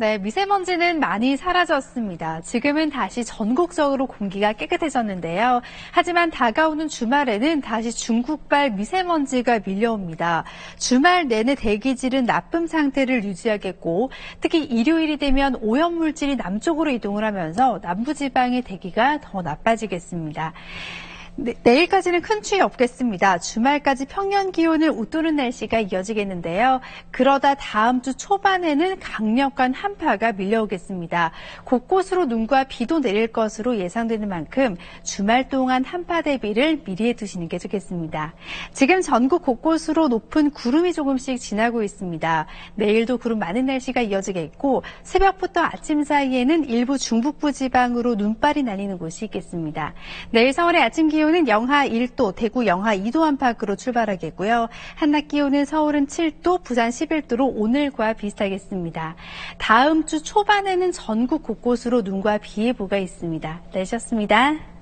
네, 미세먼지는 많이 사라졌습니다. 지금은 다시 전국적으로 공기가 깨끗해졌는데요. 하지만 다가오는 주말에는 다시 중국발 미세먼지가 밀려옵니다. 주말 내내 대기질은 나쁨 상태를 유지하겠고 특히 일요일이 되면 오염물질이 남쪽으로 이동을 하면서 남부지방의 대기가 더 나빠지겠습니다. 네, 내일까지는 큰 추위 없겠습니다. 주말까지 평년 기온을 웃도는 날씨가 이어지겠는데요. 그러다 다음 주 초반에는 강력한 한파가 밀려오겠습니다. 곳곳으로 눈과 비도 내릴 것으로 예상되는 만큼 주말 동안 한파 대비를 미리 해두시는 게 좋겠습니다. 지금 전국 곳곳으로 높은 구름이 조금씩 지나고 있습니다. 내일도 구름 많은 날씨가 이어지겠고 새벽부터 아침 사이에는 일부 중북부 지방으로 눈발이 날리는 곳이 있겠습니다. 내일 서울의 아침 기온 기온은 영하 1도, 대구 영하 2도 안팎으로 출발하겠고요. 한낮 기온은 서울은 7도, 부산 11도로 오늘과 비슷하겠습니다. 다음 주 초반에는 전국 곳곳으로 눈과 비 예보가 있습니다. 내셨습니다.